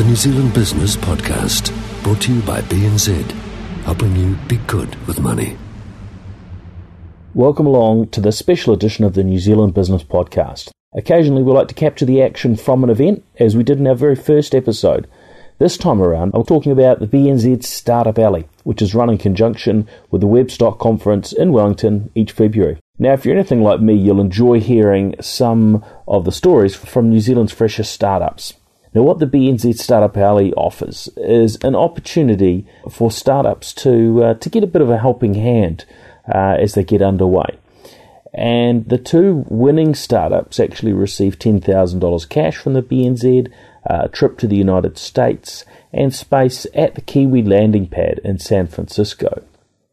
the New Zealand Business Podcast, brought to you by BNZ, helping you be good with money. Welcome along to this special edition of the New Zealand Business Podcast. Occasionally, we like to capture the action from an event, as we did in our very first episode. This time around, I'm talking about the BNZ Startup Alley, which is run in conjunction with the Webstock Conference in Wellington each February. Now, if you're anything like me, you'll enjoy hearing some of the stories from New Zealand's freshest startups. Now, what the BNZ Startup Alley offers is an opportunity for startups to uh, to get a bit of a helping hand uh, as they get underway. And the two winning startups actually received $10,000 cash from the BNZ, uh, a trip to the United States, and space at the Kiwi landing pad in San Francisco.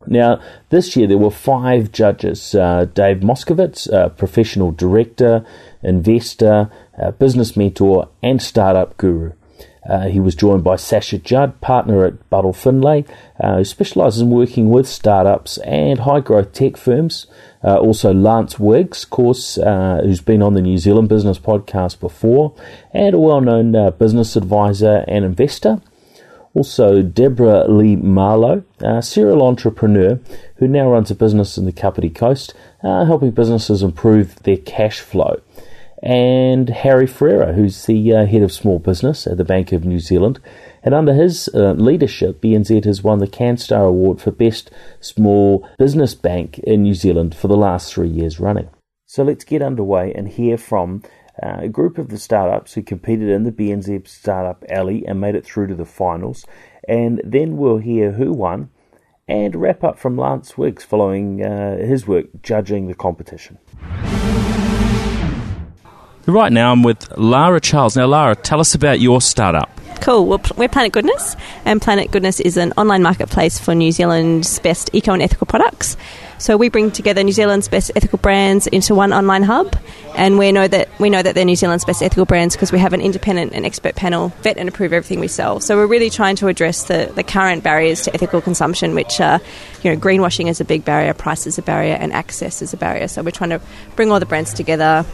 Now, this year there were five judges uh, Dave Moskovitz, a professional director, investor, business mentor, and startup guru. Uh, he was joined by Sasha Judd, partner at Buddle Findlay, uh, who specialises in working with startups and high growth tech firms. Uh, also, Lance Wiggs, of course, who's been on the New Zealand Business Podcast before, and a well known business advisor and investor. Also, Deborah Lee Marlowe, a serial entrepreneur who now runs a business in the Kapiti Coast, uh, helping businesses improve their cash flow and Harry Ferreira, who's the uh, head of small business at the Bank of New Zealand. And under his uh, leadership, BNZ has won the CanStar Award for Best Small Business Bank in New Zealand for the last three years running. So let's get underway and hear from uh, a group of the startups who competed in the BNZ Startup Alley and made it through to the finals. And then we'll hear who won and wrap up from Lance Wiggs following uh, his work judging the competition. Right now, I'm with Lara Charles. Now, Lara, tell us about your startup. Cool. Well, we're Planet Goodness, and Planet Goodness is an online marketplace for New Zealand's best eco and ethical products. So we bring together New Zealand's best ethical brands into one online hub, and we know that we know that they're New Zealand's best ethical brands because we have an independent and expert panel vet and approve everything we sell. So we're really trying to address the, the current barriers to ethical consumption, which are, you know, greenwashing is a big barrier, price is a barrier, and access is a barrier. So we're trying to bring all the brands together,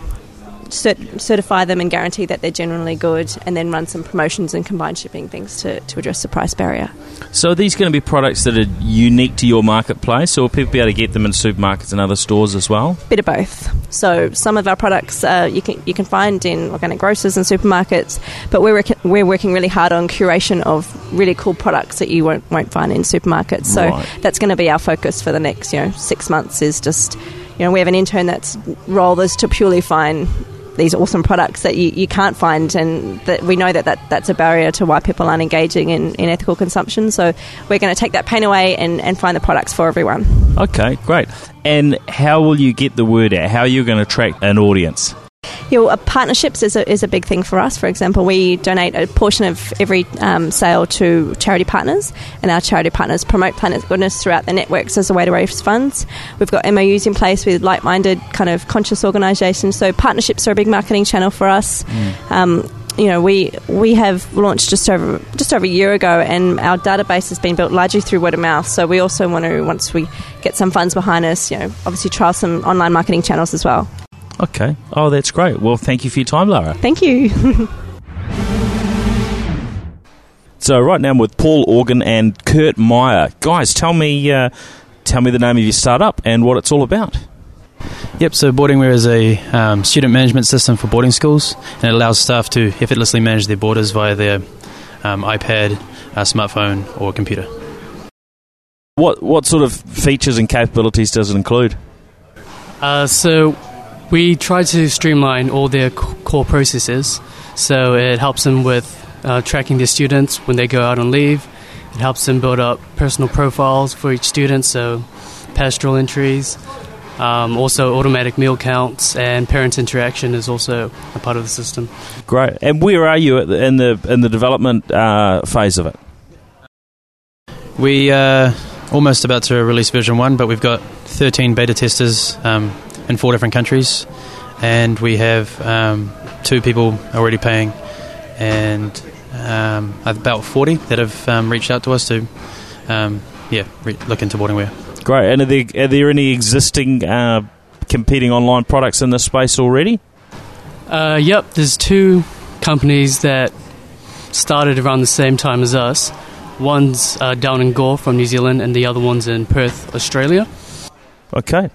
cert- certify them and guarantee that they're generally good, and then run some promotions and combined shipping things to, to address the price barrier. So, are these going to be products that are unique to your marketplace, or will people be able to get them in supermarkets and other stores as well? Bit of both. So, some of our products uh, you can you can find in organic grocers and supermarkets, but we're rec- we're working really hard on curation of really cool products that you won't won't find in supermarkets. So, Right. that's going to be our focus for the next you know six months. Is just you know we have an intern that's role is to purely find these awesome products that you, you can't find and that we know that, that that's a barrier to why people aren't engaging in, in ethical consumption so we're going to take that pain away and, and find the products for everyone Okay, great. And how will you get the word out? How are you going to attract an audience? You know, uh, partnerships is a, is a big thing for us. For example, we donate a portion of every um, sale to charity partners, and our charity partners promote Planet Goodness throughout their networks as a way to raise funds. We've got MOUs in place with like minded, kind of conscious organisations. So, partnerships are a big marketing channel for us. Um, you know, we we have launched just over just over a year ago, and our database has been built largely through word of mouth. So we also want to, once we get some funds behind us, you know, obviously trial some online marketing channels as well. Okay. Oh, that's great. Well, thank you for your time, Lara. Thank you. So, right now I'm with Paul Organ and Kurt Meyer. Guys, tell me, uh, tell me the name of your startup and what it's all about. Yep, so Boardingware is a um, student management system for boarding schools, and it allows staff to effortlessly manage their boarders via their um, iPad, uh, smartphone, or computer. What what sort of features and capabilities does it include? Uh, so we try to streamline all their core processes. So it helps them with uh, tracking their students when they go out on leave. It helps them build up personal profiles for each student, so pastoral entries. Um, also, automatic meal counts and parent interaction is also a part of the system. Great. And where are you the, in the in the development uh, phase of it? We are almost about to release version 1, but we've got 13 beta testers um, in four different countries, and we have um, two people already paying, and um, about 40 that have um, reached out to us to um, yeah, re- look into boardingware. Great. And are there, are there any existing uh, competing online products in this space already? Uh, yep, there's two companies that started around the same time as us. One's uh, down in Gore from New Zealand, and the other one's in Perth, Australia. Okay.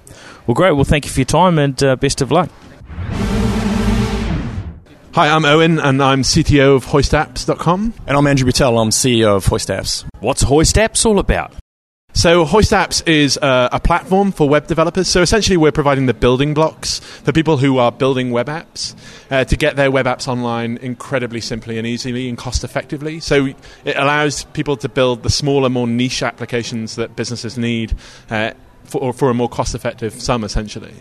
Well, great. Well, thank you for your time and uh, best of luck. Hi, I'm Owen, and I'm CTO of HoistApps.com. And I'm Andrew Butel, I'm CEO of HoistApps. What's HoistApps all about? So, HoistApps is uh, a platform for web developers. So, essentially, we're providing the building blocks for people who are building web apps uh, to get their web apps online incredibly simply and easily and cost effectively. So, it allows people to build the smaller, more niche applications that businesses need uh, for, for a more cost effective sum, essentially.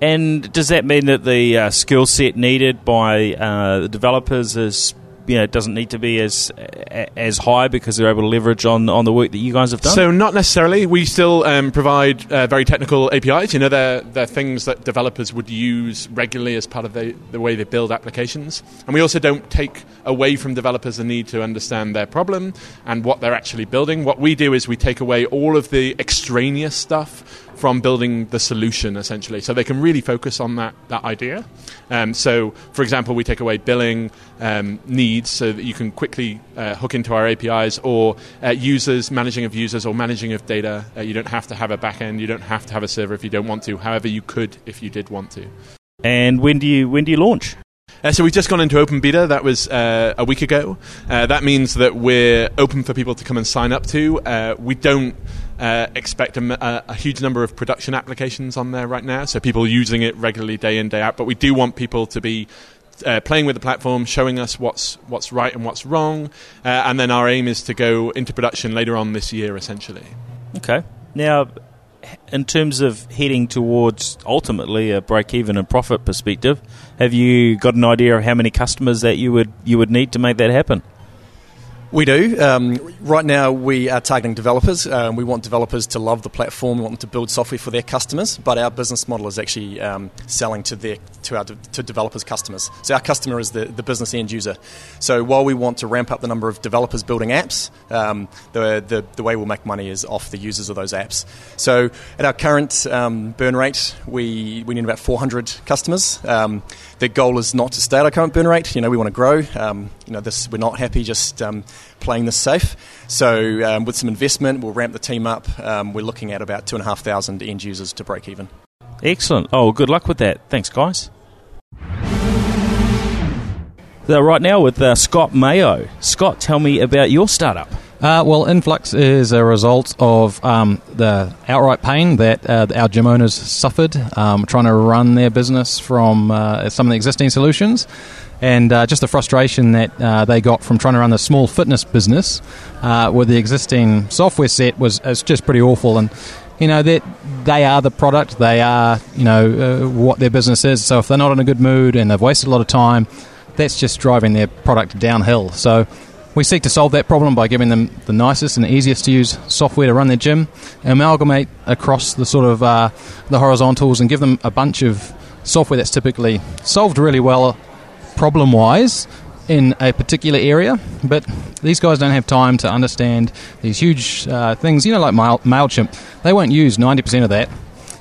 And does that mean that the uh, skill set needed by uh, the developers is you know doesn't need to be as as high because they're able to leverage on on the work that you guys have done? So not necessarily. We still um, provide uh, very technical APIs. You know, they're they're things that developers would use regularly as part of the, the way they build applications. And we also don't take away from developers the need to understand their problem and what they're actually building. What we do is we take away all of the extraneous stuff from building the solution essentially so they can really focus on that, that idea um, so for example we take away billing um, needs so that you can quickly uh, hook into our apis or uh, users managing of users or managing of data uh, you don't have to have a backend you don't have to have a server if you don't want to however you could if you did want to and when do you when do you launch uh, so we've just gone into open beta. That was uh, a week ago. Uh, that means that we're open for people to come and sign up to. Uh, we don't uh, expect a, a, huge number of production applications on there right now, so people using it regularly day in day out. But we do want people to be uh, playing with the platform, showing us what's what's right and what's wrong, uh, and then our aim is to go into production later on this year, essentially. Okay. Now, in terms of heading towards ultimately a break-even and profit perspective, have you got an idea of how many customers that you would you would need to make that happen? We do. Um, right now, we are targeting developers. Um, we want developers to love the platform. We want them to build software for their customers. But our business model is actually um, selling to their to our to developers' customers. So our customer is the, the business end user. So while we want to ramp up the number of developers building apps, um, the, the the way we'll make money is off the users of those apps. So at our current um, burn rate, we we need about 400 customers. Um, the goal is not to stay at our current burn rate. You know, we want to grow. You know, this we're not happy just playing this safe. So um, with some investment, we'll ramp the team up. Um, we're looking at about two and a half thousand end users to break even. Excellent. Oh, good luck with that. Thanks, guys. So right now with uh, Scott Mayo. Scott, tell me about your startup. Uh, well, Influx is a result of um, the outright pain that uh, our gym owners suffered um, trying to run their business from uh, some of the existing solutions, and uh, just the frustration that uh, they got from trying to run the small fitness business uh, with the existing software set was, was just pretty awful. And you know that they are the product, they are you know what their business is. So if they're not in a good mood and they've wasted a lot of time, that's just driving their product downhill. So we seek to solve that problem by giving them the nicest and easiest to use software to run their gym, amalgamate across the sort of uh, the horizontals, and give them a bunch of software that's typically solved really well problem wise in a particular area, but these guys don't have time to understand these huge uh, things. You know, like Mail- Mailchimp, they won't use 90% of that,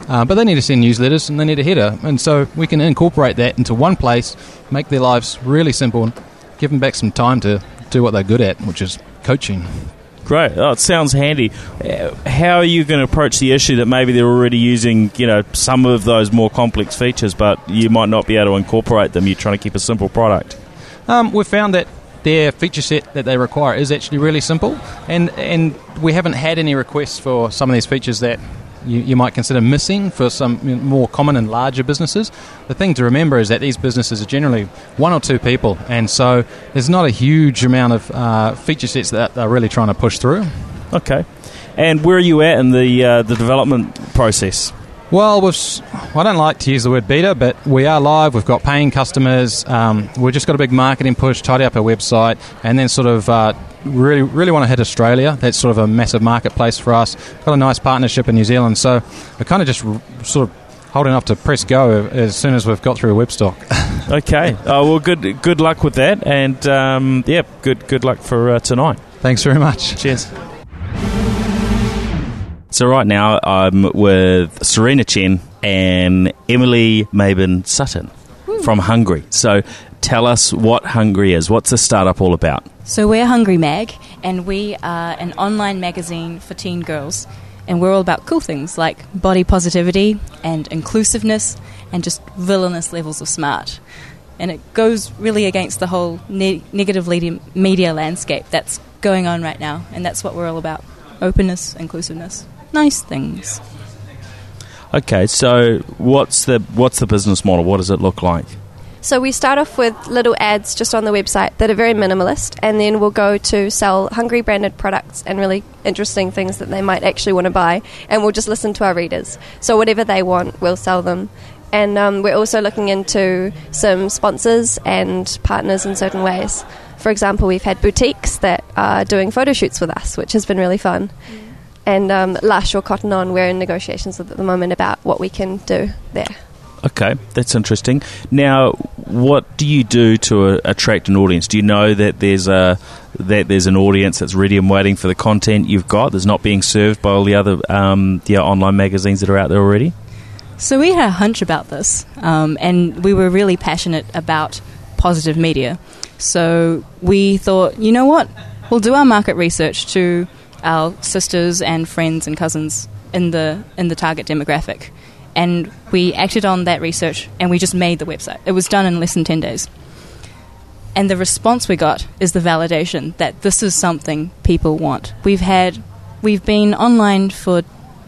uh, but they need to send newsletters and they need a header, and so we can incorporate that into one place, make their lives really simple, give them back some time to do what they're good at, which is coaching. Great. Oh, it sounds handy. Uh, how are you going to approach the issue that maybe they're already using, you know, some of those more complex features, but you might not be able to incorporate them? You're trying to keep a simple product. Um, we've found that their feature set that they require is actually really simple, and and we haven't had any requests for some of these features that you, you might consider missing for some more common and larger businesses. The thing to remember is that these businesses are generally one or two people, and so there's not a huge amount of uh, feature sets that they're really trying to push through. Okay. And where are you at in the uh, the development process? Well, I don't like to use the word beta, but we are live. We've got paying customers. Um, we've just got a big marketing push, tidy up our website, and then sort of uh, really, really want to hit Australia. That's sort of a massive marketplace for us. Got a nice partnership in New Zealand, so we're kind of just sort of holding off to press go as soon as we've got through Webstock. okay. Oh, well, good good luck with that, and um, yeah, good good luck for uh, tonight. Thanks very much. Cheers. So right now I'm with Serena Chen and Emily Maben Sutton from Hungry. So tell us what Hungry is. What's the startup all about? So we're Hungry Mag, and we are an online magazine for teen girls. And we're all about cool things like body positivity and inclusiveness and just villainous levels of smart. And it goes really against the whole ne- negative media landscape that's going on right now. And that's what we're all about openness, inclusiveness, nice things. Okay, so what's the what's the business model? What does it look like? So we start off with little ads just on the website that are very minimalist, and then we'll go to sell hungry branded products and really interesting things that they might actually want to buy, and we'll just listen to our readers. So whatever they want, we'll sell them. And um, we're also looking into some sponsors and partners in certain ways. For example, we've had boutiques that are doing photo shoots with us, which has been really fun. And um, Lush or Cotton On, we're in negotiations at the moment about what we can do there. Okay, that's interesting. Now, what do you do to uh, attract an audience? Do you know that there's a that there's an audience that's ready and waiting for the content you've got? That's not being served by all the other um, yeah, online magazines that are out there already. So we had a hunch about this, um, and we were really passionate about positive media. So we thought, you know what? We'll do our market research to our sisters and friends and cousins in the in the target demographic and we acted on that research and we just made the website. It was done in less than 10 days. And the response we got is the validation that this is something people want. We've had we've been online for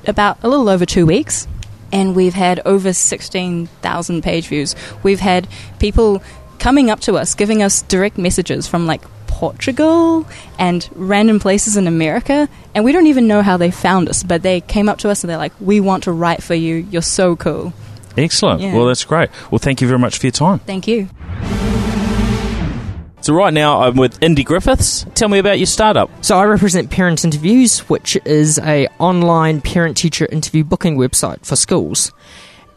about a little over 2 weeks and we've had over 16,000 page views. We've had people coming up to us giving us direct messages from like Portugal and random places in America, and we don't even know how they found us, but they came up to us and they're like, "We want to write for you. You're so cool." Excellent. Yeah. Well, that's great. Well, thank you very much for your time. Thank you. So right now I'm with Indy Griffiths. Tell me about your startup. So I represent Parent Interviews, which is a online parent-teacher interview booking website for schools.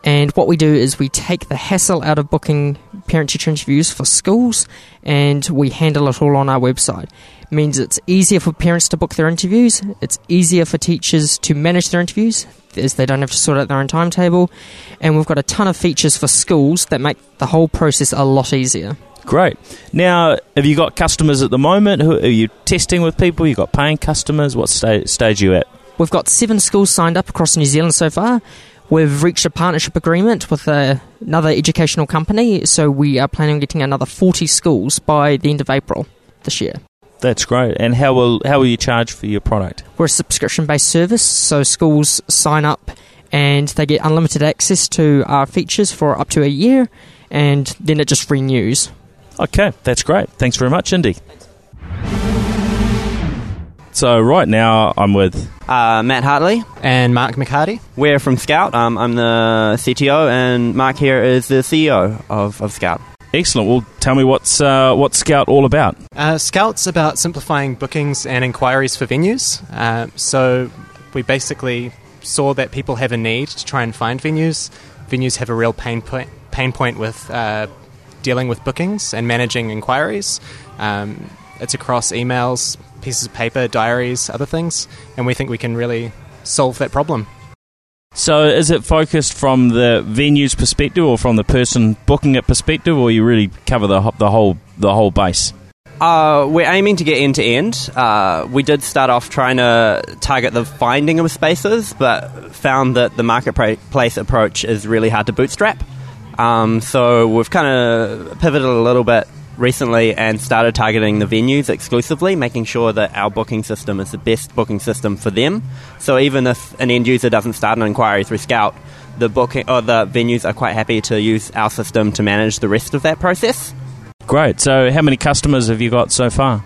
And what we do is we take the hassle out of booking parent-teacher interviews for schools, and we handle it all on our website. It means it's easier for parents to book their interviews. It's easier for teachers to manage their interviews, as they don't have to sort out their own timetable. And we've got a ton of features for schools that make the whole process a lot easier. Great. Now, have you got customers at the moment? Who are you testing with people? You got paying customers? What sta- stage are you at? We've got seven schools signed up across New Zealand so far. We've reached a partnership agreement with uh, another educational company, so we are planning on getting another 40 schools by the end of April this year. That's great. And how will how will you charge for your product? We're a subscription based service, so schools sign up and they get unlimited access to our features for up to a year, and then it just renews. Okay, that's great. Thanks very much, Indy. So right now I'm with uh, Matt Hartley and Mark McCarty. We're from Scout. Um, I'm the CTO, and Mark here is the CEO of, of Scout. Excellent. Well, tell me what's uh, what's Scout all about? Uh, Scout's about simplifying bookings and inquiries for venues. Uh, so we basically saw that people have a need to try and find venues. Venues have a real pain point pain point with uh, dealing with bookings and managing inquiries. Um, it's across emails, pieces of paper, diaries, other things, and we think we can really solve that problem. So, is it focused from the venue's perspective, or from the person booking it perspective, or you really cover the the whole the whole base? Uh, we're aiming to get end to end. Uh, we did start off trying to target the finding of spaces, but found that the marketplace approach is really hard to bootstrap. Um, so we've kind of pivoted a little bit recently and started targeting the venues exclusively, making sure that our booking system is the best booking system for them. So even if an end user doesn't start an inquiry through Scout, the booking or the venues are quite happy to use our system to manage the rest of that process. Great. So how many customers have you got so far?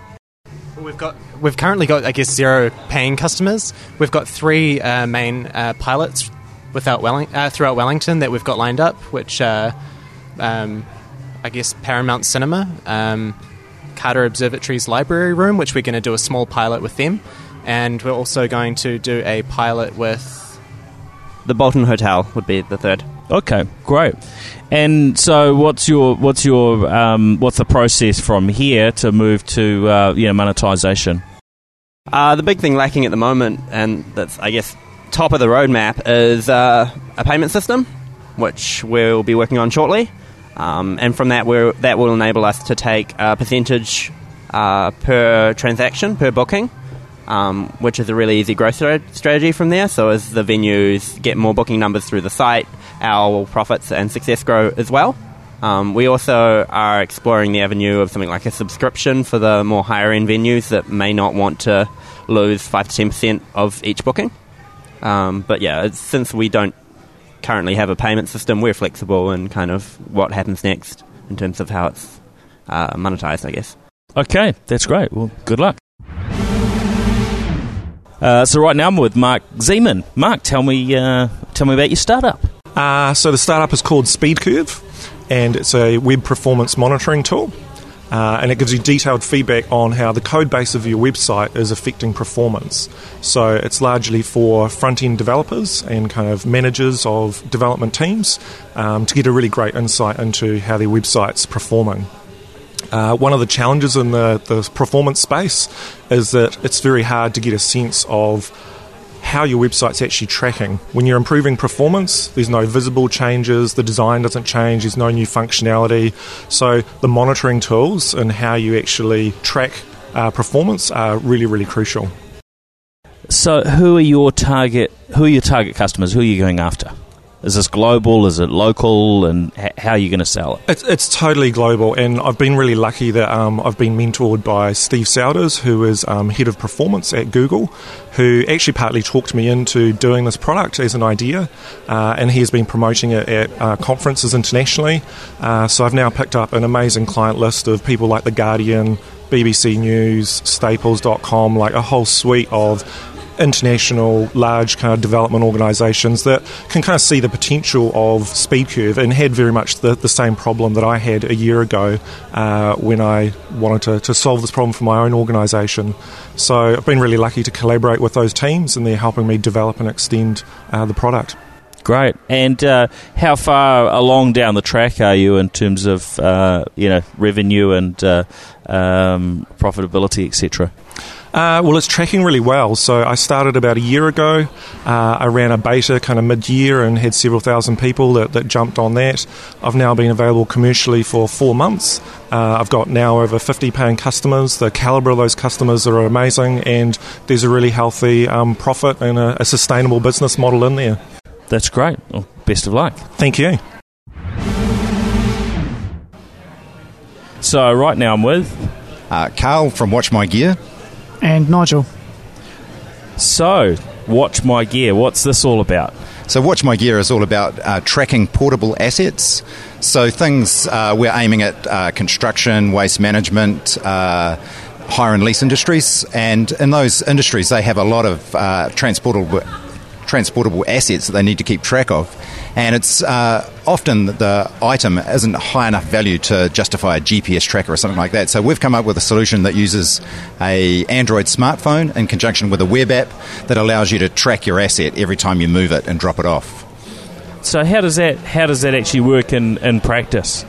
We've got we've currently got I guess zero paying customers. We've got three uh, main uh, pilots without Welling- uh, throughout Wellington that we've got lined up, which uh, um, I guess Paramount Cinema, um, Carter Observatory's library room, which we're going to do a small pilot with them, and we're also going to do a pilot with the Bolton Hotel would be the third. Okay, great. And so, what's your what's your um, what's the process from here to move to uh, you know monetization? Uh, the big thing lacking at the moment, and that's I guess top of the roadmap, is uh, a payment system, which we'll be working on shortly. Um, and from that, that will enable us to take a percentage uh, per transaction, per booking, um, which is a really easy growth stra- strategy from there. So as the venues get more booking numbers through the site, our profits and success grow as well. Um, we also are exploring the avenue of something like a subscription for the more higher end venues that may not want to lose 5 to 10% of each booking. Um, but yeah, since we don't currently have a payment system, we're flexible in kind of what happens next in terms of how it's uh, monetized, I guess. Okay, that's great. Well, good luck. Uh, so right now I'm with Mark Zeman. Mark, tell me, uh, tell me about your startup. Uh, so the startup is called SpeedCurve, and it's a web performance monitoring tool. Uh, and it gives you detailed feedback on how the code base of your website is affecting performance. So it's largely for front end developers and kind of managers of development teams um, to get a really great insight into how their website's performing. Uh, one of the challenges in the, the performance space is that it's very hard to get a sense of how your website's actually tracking. When you're improving performance, there's no visible changes, the design doesn't change, there's no new functionality. So the monitoring tools and how you actually track uh, performance are really, really crucial. So who are your target? Who are your target customers? Who are you going after? Is this global? Is it local? And h- how are you going to sell it? It's, it's totally global, and I've been really lucky that um, I've been mentored by Steve Souders, who is um, head of performance at Google, who actually partly talked me into doing this product as an idea, uh, and he has been promoting it at uh, conferences internationally. Uh, so I've now picked up an amazing client list of people like The Guardian, BBC News, Staples.com, like a whole suite of international large kind of development organisations that can kind of see the potential of SpeedCurve and had very much the, the same problem that I had a year ago uh, when I wanted to, to solve this problem for my own organisation. So I've been really lucky to collaborate with those teams and they're helping me develop and extend uh, the product. Great. And uh, how far along down the track are you in terms of uh, you know revenue and uh, um, profitability, etc.? Uh, well, it's tracking really well. So I started about a year ago. Uh, I ran a beta kind of mid-year and had several thousand people that, that jumped on that. I've now been available commercially for four months. Uh, I've got now over 50 paying customers. The caliber of those customers are amazing, and there's a really healthy um, profit and a, a sustainable business model in there. That's great. Well, best of luck. Thank you. So right now I'm with uh, Carl from Watch My Gear. And Nigel. So, Watch My Gear, what's this all about? So, Watch My Gear is all about uh, tracking portable assets. So, things uh, we're aiming at uh, construction, waste management, uh, hire and lease industries. And in those industries, they have a lot of uh, transportable, transportable assets that they need to keep track of. And it's uh, often the item isn't high enough value to justify a GPS tracker or something like that. So we've come up with a solution that uses a Android smartphone in conjunction with a web app that allows you to track your asset every time you move it and drop it off. So how does that how does that actually work in, in practice?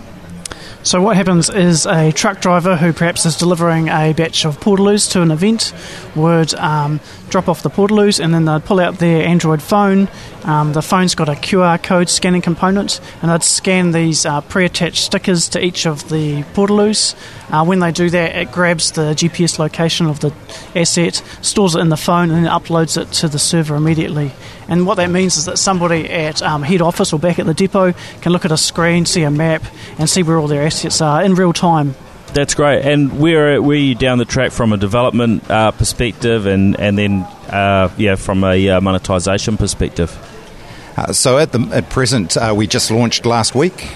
So what happens is a truck driver who perhaps is delivering a batch of portaloos to an event would um, drop off the portaloos and then they'd pull out their Android phone. Um, the phone's got a QR code scanning component and they'd scan these uh, pre-attached stickers to each of the portaloos. Uh, when they do that, it grabs the GPS location of the asset, stores it in the phone, and then uploads it to the server immediately. And what that means is that somebody at um, head office or back at the depot can look at a screen, see a map, and see where all their assets are in real time. That's great. And where where are you down the track from a development uh, perspective, and and then uh, yeah, from a uh, monetization perspective? Uh, so at the at present, uh, we just launched last week.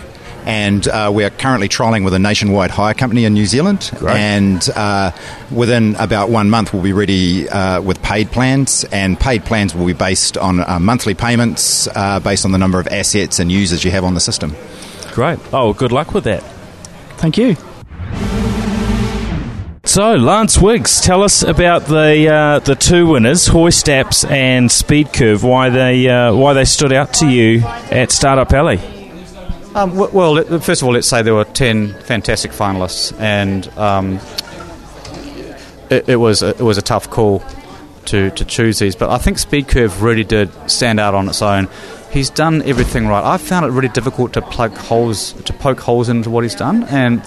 And uh, we're currently trialling with a nationwide hire company in New Zealand. Great. And uh, within about one month, we'll be ready uh, with paid plans. And paid plans will be based on uh, monthly payments uh, based on the number of assets and users you have on the system. Great. Oh, good luck with that. Thank you. So, Lance Wiggs, tell us about the uh, the two winners, Hoist Apps and Speed Curve. Why they uh, why they stood out to you at Startup Alley? Um, well, first of all, let's say there were 10 fantastic finalists, and um, it, it, was a, it was a tough call to, to choose these, but I think Speed Curve really did stand out on its own. He's done everything right. I found it really difficult to plug holes, to poke holes into what he's done, and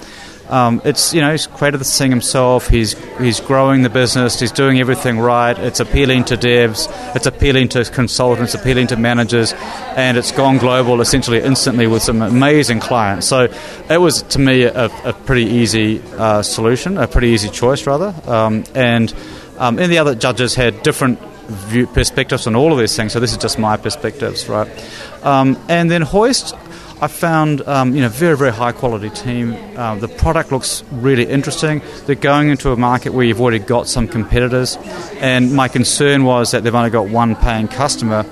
Um, it's you know he's created this thing himself. He's he's growing the business. He's doing everything right. It's appealing to devs. It's appealing to consultants. Appealing to managers, and it's gone global essentially instantly with some amazing clients. So it was to me a, a pretty easy uh, solution, a pretty easy choice rather. Um, and um, and the other judges had different view perspectives on all of these things. So this is just my perspectives, right? Um, and then Hoist, I found um, you know very very high quality team. Uh, the product looks really interesting. They're going into a market where you've already got some competitors, and my concern was that they've only got one paying customer.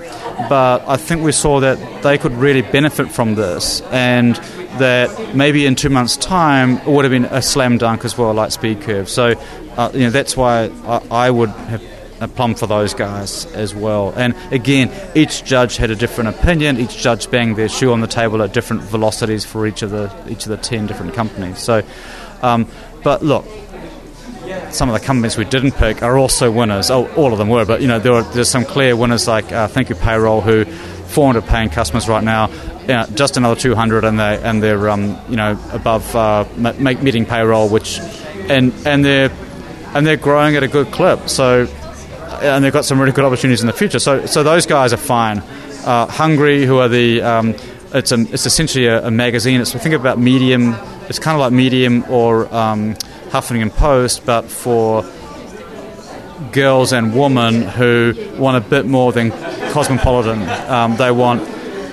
But I think we saw that they could really benefit from this, and that maybe in two months' time it would have been a slam dunk as well, like Speed Curve. So uh, you know that's why I, I would have plum for those guys as well. And again, each judge had a different opinion. Each judge banged their shoe on the table at different velocities for each of the each of the ten different companies. So, um, but look. Some of the companies we didn't pick are also winners. Oh, all of them were, but you know there were there's some clear winners like uh, Thank You Payroll, who 400 paying customers right now, you know, just another 200, and they and they're um, you know above uh, meeting payroll, which and and they're and they're growing at a good clip. So and they've got some really good opportunities in the future. So, so those guys are fine. Uh, Hungry, who are the um, it's a, it's essentially a, a, magazine. It's think about Medium. It's kind of like Medium or um, Huffington Post, but for girls and women who want a bit more than cosmopolitan. Um, they want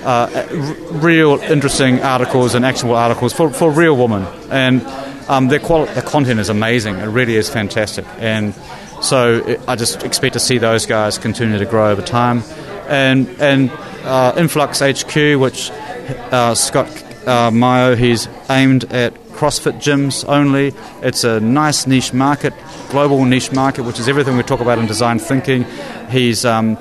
uh, r- real interesting articles and actionable articles for, for real women. And um, their, quali- their content is amazing. It really is fantastic. And so I just expect to see those guys continue to grow over time. And, and uh, Influx HQ, which uh, Scott uh, Mayo, he's aimed at CrossFit gyms only. It's a nice niche market, global niche market, which is everything we talk about in design thinking. He's um,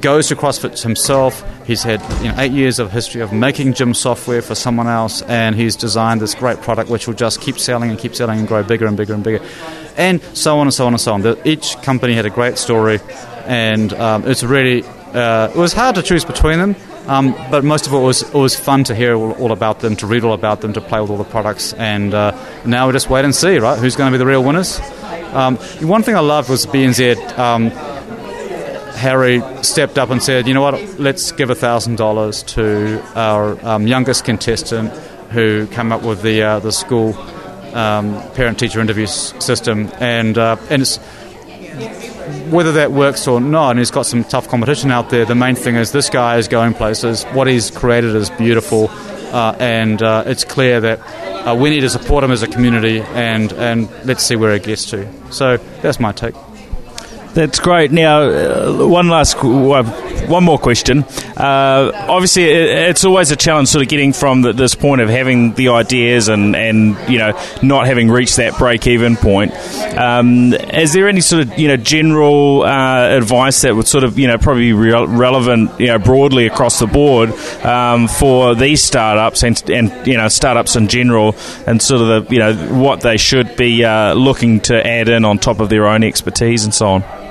goes to CrossFit himself. He's had you know, eight years of history of making gym software for someone else, and he's designed this great product which will just keep selling and keep selling and grow bigger and bigger and bigger, and so on and so on and so on. Each company had a great story, and um, it's really uh, it was hard to choose between them. Um, but most of it was it was fun to hear all, all, about them, to read all about them, to play with all the products, and uh, now we just wait and see, right? Who's going to be the real winners? Um, one thing I loved was BNZ. Um, Harry stepped up and said, "You know what? Let's give thousand dollars to our um, youngest contestant who came up with the uh, the school um, parent-teacher interview system, and uh, and it's." Whether that works or not, and he's got some tough competition out there. The main thing is this guy is going places. What he's created is beautiful, uh, and uh, it's clear that uh, we need to support him as a community, and, and let's see where it gets to. So that's my take. That's great. Now, uh, one last, one more question. Uh, obviously, it's always a challenge, sort of getting from the, this point of having the ideas and, and you know not having reached that break-even point. Um, is there any sort of you know general uh, advice that would sort of you know probably be re- relevant you know broadly across the board um, for these startups and and you know startups in general, and sort of the you know what they should be uh, looking to add in on top of their own expertise and so on.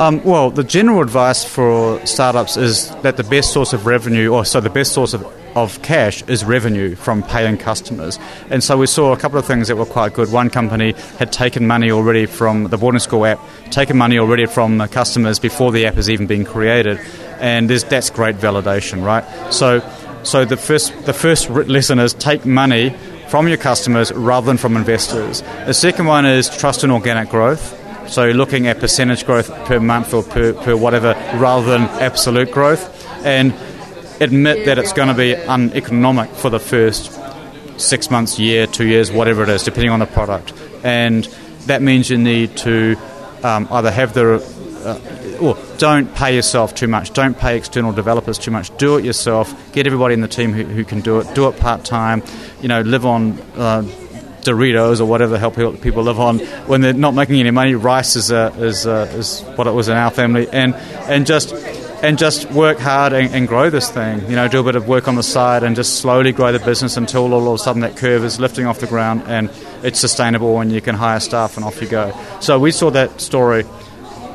Um, well, the general advice for startups is that the best source of revenue, or so the best source of, of cash, is revenue from paying customers. And so we saw a couple of things that were quite good. One company had taken money already from the boarding school app, taken money already from customers before the app has even been created, and that's great validation, right? So, so the first the first lesson is take money from your customers rather than from investors. The second one is trust in organic growth. So looking at percentage growth per month or per, per whatever rather than absolute growth and admit that it's going to be uneconomic for the first six months, year, two years, whatever it is, depending on the product. And that means you need to um, either have the uh, or don't pay yourself too much. Don't pay external developers too much. Do it yourself. Get everybody in the team who, who can do it. Do it part time. You know, live on uh, Doritos or whatever the hell people live on when they're not making any money. Rice is uh, is uh, is what it was in our family, and and just and just work hard and, and, grow this thing. You know, do a bit of work on the side and just slowly grow the business until all of a sudden that curve is lifting off the ground and it's sustainable and you can hire staff and off you go. So we saw that story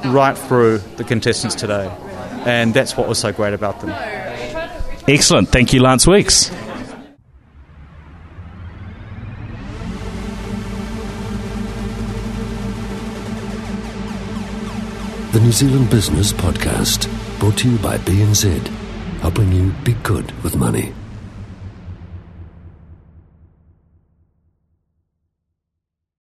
right through the contestants today, and that's what was so great about them. Excellent. Thank you, Lance Wiggs. The New Zealand Business Podcast, brought to you by BNZ, helping you be good with money.